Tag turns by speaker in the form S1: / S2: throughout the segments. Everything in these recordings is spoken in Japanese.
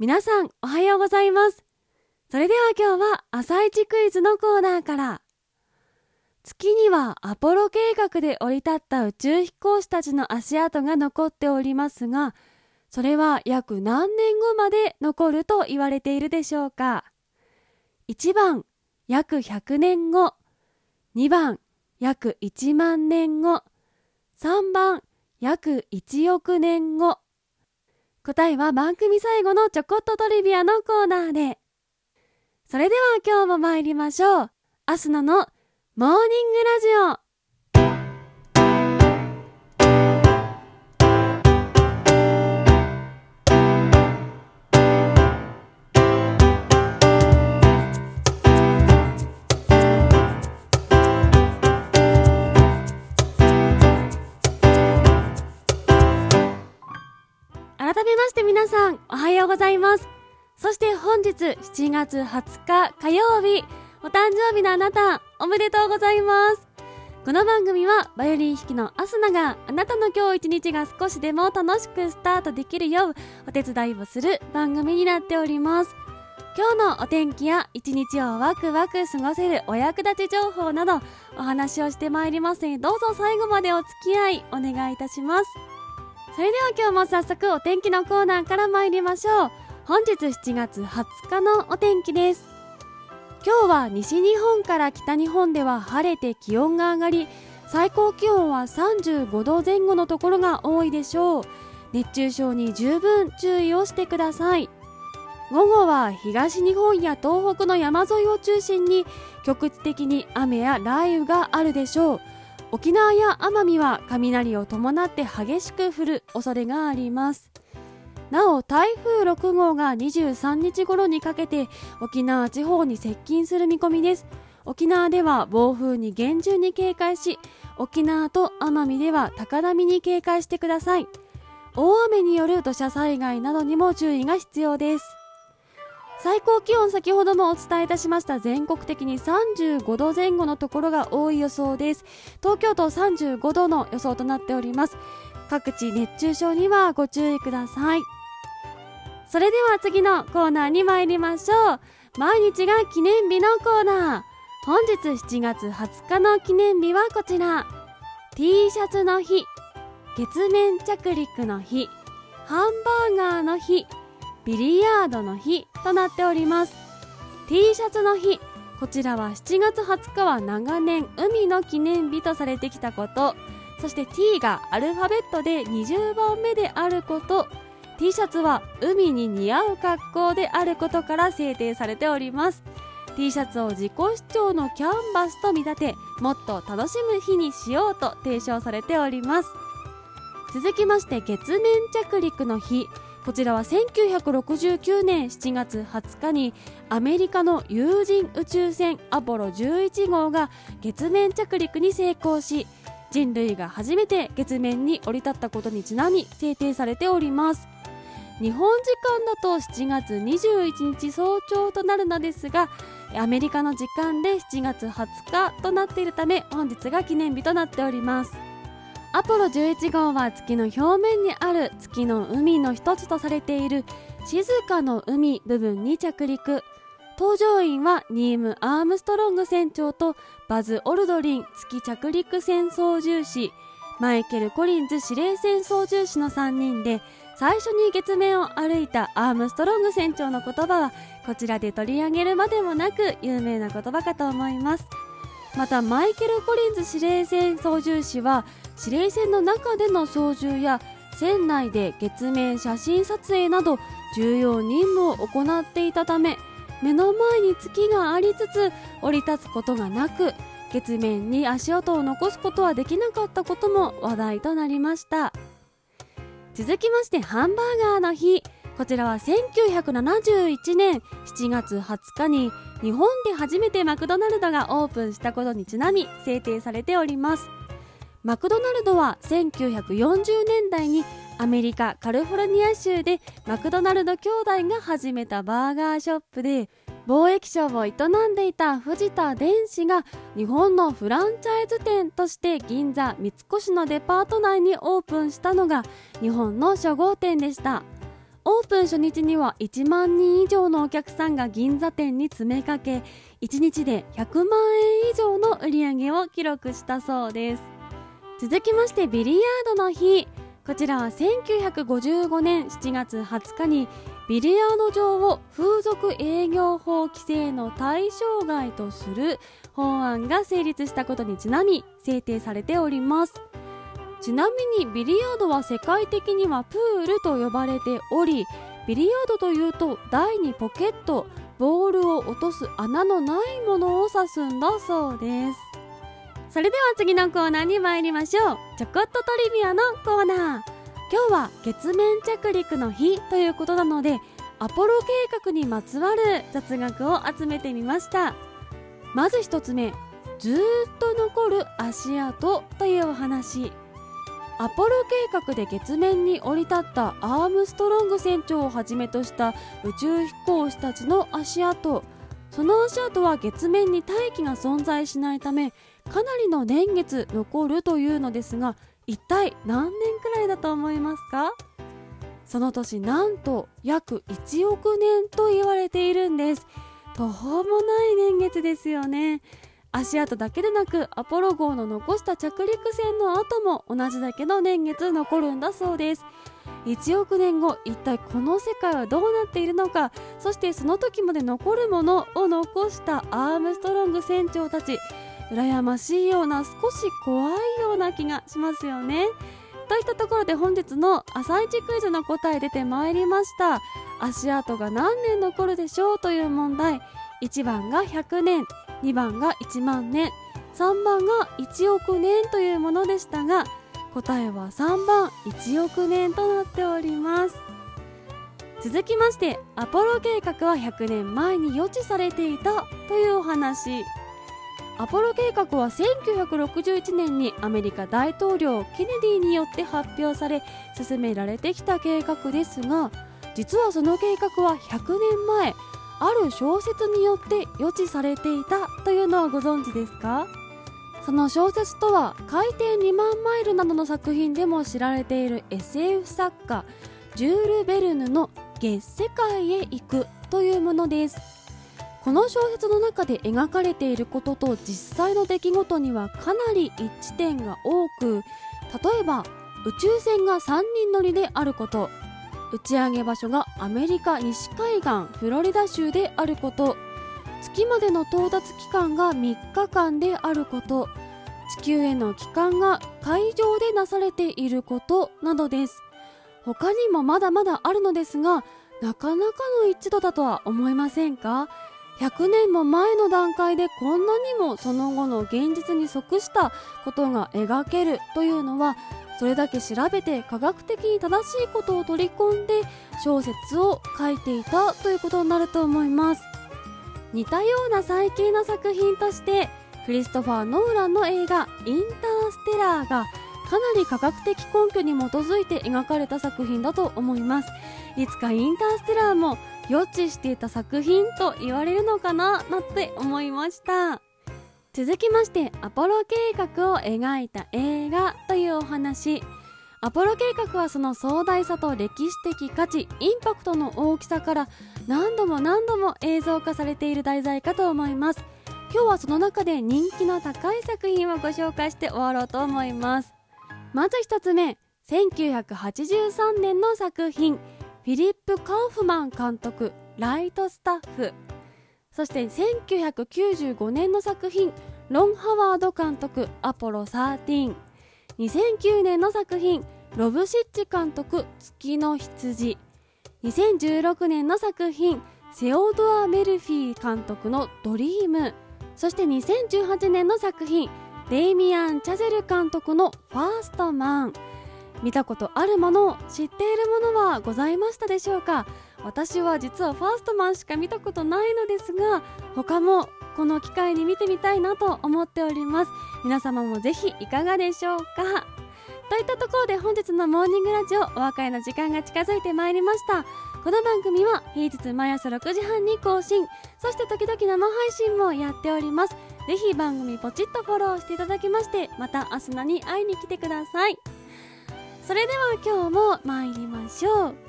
S1: 皆さんおはようございます。それでは今日は朝一クイズのコーナーから。月にはアポロ計画で降り立った宇宙飛行士たちの足跡が残っておりますがそれは約何年後まで残ると言われているでしょうか。1番約100年後2番約1万年後3番約1億年後答えは番組最後のちょこっとトリビアのコーナーで。それでは今日も参りましょう。アスナのモーニングラジオ。めまして皆さんおはようございます。そして本日7月20日火曜日お誕生日のあなたおめでとうございます。この番組はバイオリン弾きのアスナがあなたの今日一日が少しでも楽しくスタートできるようお手伝いをする番組になっております。今日のお天気や一日をワクワク過ごせるお役立ち情報などお話をしてまいります。のでどうぞ最後までお付き合いお願いいたします。それでは今日も早速お天気のコーナーから参りましょう。本日7月20日のお天気です。今日は西日本から北日本では晴れて気温が上がり最高気温は35度前後のところが多いでしょう。熱中症に十分注意をしてください。午後は東日本や東北の山沿いを中心に局地的に雨や雷雨があるでしょう。沖縄や奄美は雷を伴って激しく降る恐れがあります。なお台風6号が23日頃にかけて沖縄地方に接近する見込みです。沖縄では暴風に厳重に警戒し沖縄と奄美では高波に警戒してください。大雨による土砂災害などにも注意が必要です。最高気温先ほどもお伝えいたしました。全国的に35度前後のところが多い予想です。東京都35度の予想となっております。各地熱中症にはご注意ください。それでは次のコーナーに参りましょう。毎日が記念日のコーナー。本日7月20日の記念日はこちら。T シャツの日。月面着陸の日。ハンバーガーの日。ビリヤードの日となっております。T シャツの日こちらは7月20日は長年海の記念日とされてきたこと。そして T がアルファベットで20番目であること。T シャツは海に似合う格好であることから制定されております。T シャツを自己主張のキャンバスと見立てもっと楽しむ日にしようと提唱されております。続きまして月面着陸の日。こちらは1969年7月20日にアメリカの有人宇宙船アポロ11号が月面着陸に成功し人類が初めて月面に降り立ったことにちなみ制定されております。日本時間だと7月21日早朝となるのですがアメリカの時間で7月20日となっているため本日が記念日となっております。アポロ11号は月の表面にある月の海の一つとされている静かの海部分に着陸。搭乗員はニーム・アームストロング船長とバズ・オルドリン月着陸船操縦士。マイケル・コリンズ司令船操縦士の3人で最初に月面を歩いたアームストロング船長の言葉はこちらで取り上げるまでもなく有名な言葉かと思います。またマイケル・コリンズ司令船操縦士は司令船の中での操縦や船内で月面写真撮影など重要任務を行っていたため目の前に月がありつつ降り立つことがなく月面に足音を残すことはできなかったことも話題となりました。続きましてハンバーガーの日。こちらは1971年7月20日に日本で初めてマクドナルドがオープンしたことにちなみ制定されております。マクドナルドは1940年代にアメリカカリフォルニア州でマクドナルド兄弟が始めたバーガーショップで貿易商を営んでいた藤田伝氏が日本のフランチャイズ店として銀座三越のデパート内にオープンしたのが日本の初号店でした。オープン初日には1万人以上のお客さんが銀座店に詰めかけ1日で100万円以上の売り上げを記録したそうです。続きましてビリヤードの日。こちらは1955年7月20日にビリヤード場を風俗営業法規制の対象外とする法案が成立したことにちなみ制定されております。ちなみにビリヤードは世界的にはプールと呼ばれておりビリヤードというと台にポケットボールを落とす穴のないものを指すんだそうです。それでは次のコーナーに参りましょう。ちょこっとトリビアのコーナー。今日は月面着陸の日ということなのでアポロ計画にまつわる雑学を集めてみました。まず1つ目ずっと残る足跡というお話。アポロ計画で月面に降り立ったアームストロング船長をはじめとした宇宙飛行士たちの足跡。その足跡は月面に大気が存在しないためかなりの年月残るというのですが一体何年くらいだと思いますか？その年なんと約1億年と言われているんです。途方もない年月ですよね。足跡だけでなくアポロ号の残した着陸船の後も同じだけの年月残るんだそうです。1億年後一体この世界はどうなっているのかそしてその時まで残るものを残したアームストロング船長たち。羨ましいような少し怖いような気がしますよね。といったところで本日の朝一クイズの答え出てまいりました。足跡が何年残るでしょうという問題。1番が100年。2番が1万年。3番が1億年というものでしたが答えは3番1億年となっております。続きましてアポロ計画は100年前に予知されていたというお話。アポロ計画は1961年にアメリカ大統領ケネディによって発表され進められてきた計画ですが実はその計画は100年前ある小説によって予知されていたというのをご存知ですか？その小説とは海底2万マイルなどの作品でも知られている SF 作家ジュール・ベルヌの「月世界へ行く」というものです。この小説の中で描かれていることと実際の出来事にはかなり一致点が多く例えば宇宙船が3人乗りであること。打ち上げ場所がアメリカ西海岸フロリダ州であること。月までの到達期間が3日間であること。地球への帰還が海上でなされていること。などです。他にもまだまだあるのですがなかなかの一度だとは思いませんか？100年も前の段階でこんなにもその後の現実に即したことが描けるというのはそれだけ調べて科学的に正しいことを取り込んで小説を書いていたということになると思います。似たような最近の作品としてクリストファー・ノーランの映画「インターステラー」がかなり科学的根拠に基づいて描かれた作品だと思います。いつかインターステラーも予知していた作品と言われるのかななんて思いました。続きましてアポロ計画を描いた映画というお話。アポロ計画はその壮大さと歴史的価値インパクトの大きさから何度も何度も映像化されている題材かと思います。今日はその中で人気の高い作品をご紹介して終わろうと思います。まず1つ目1983年の作品フィリップ・カウフマン監督ライトスタッフ。そして1995年の作品ロン・ハワード監督アポロ13 2009年の作品ロブ・シッチ監督月の羊2016年の作品セオドア・メルフィー監督のドリーム。そして2018年の作品デイミアン・チャゼル監督のファーストマン。見たことあるもの知っているものはございましたでしょうか？私は実はファーストマンしか見たことないのですが他もこの機会に見てみたいなと思っております。皆様もぜひいかがでしょうか？といったところで本日のモーニングラジオお別れの時間が近づいてまいりました。この番組は平日毎朝6時半に更新。そして時々生配信もやっております。ぜひ番組ポチッとフォローしていただきましてまた明日のに会いに来てください。それでは今日も参りましょう。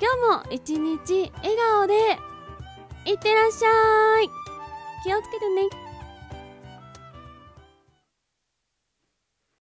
S1: 今日も一日笑顔でいってらっしゃい。気をつけてね。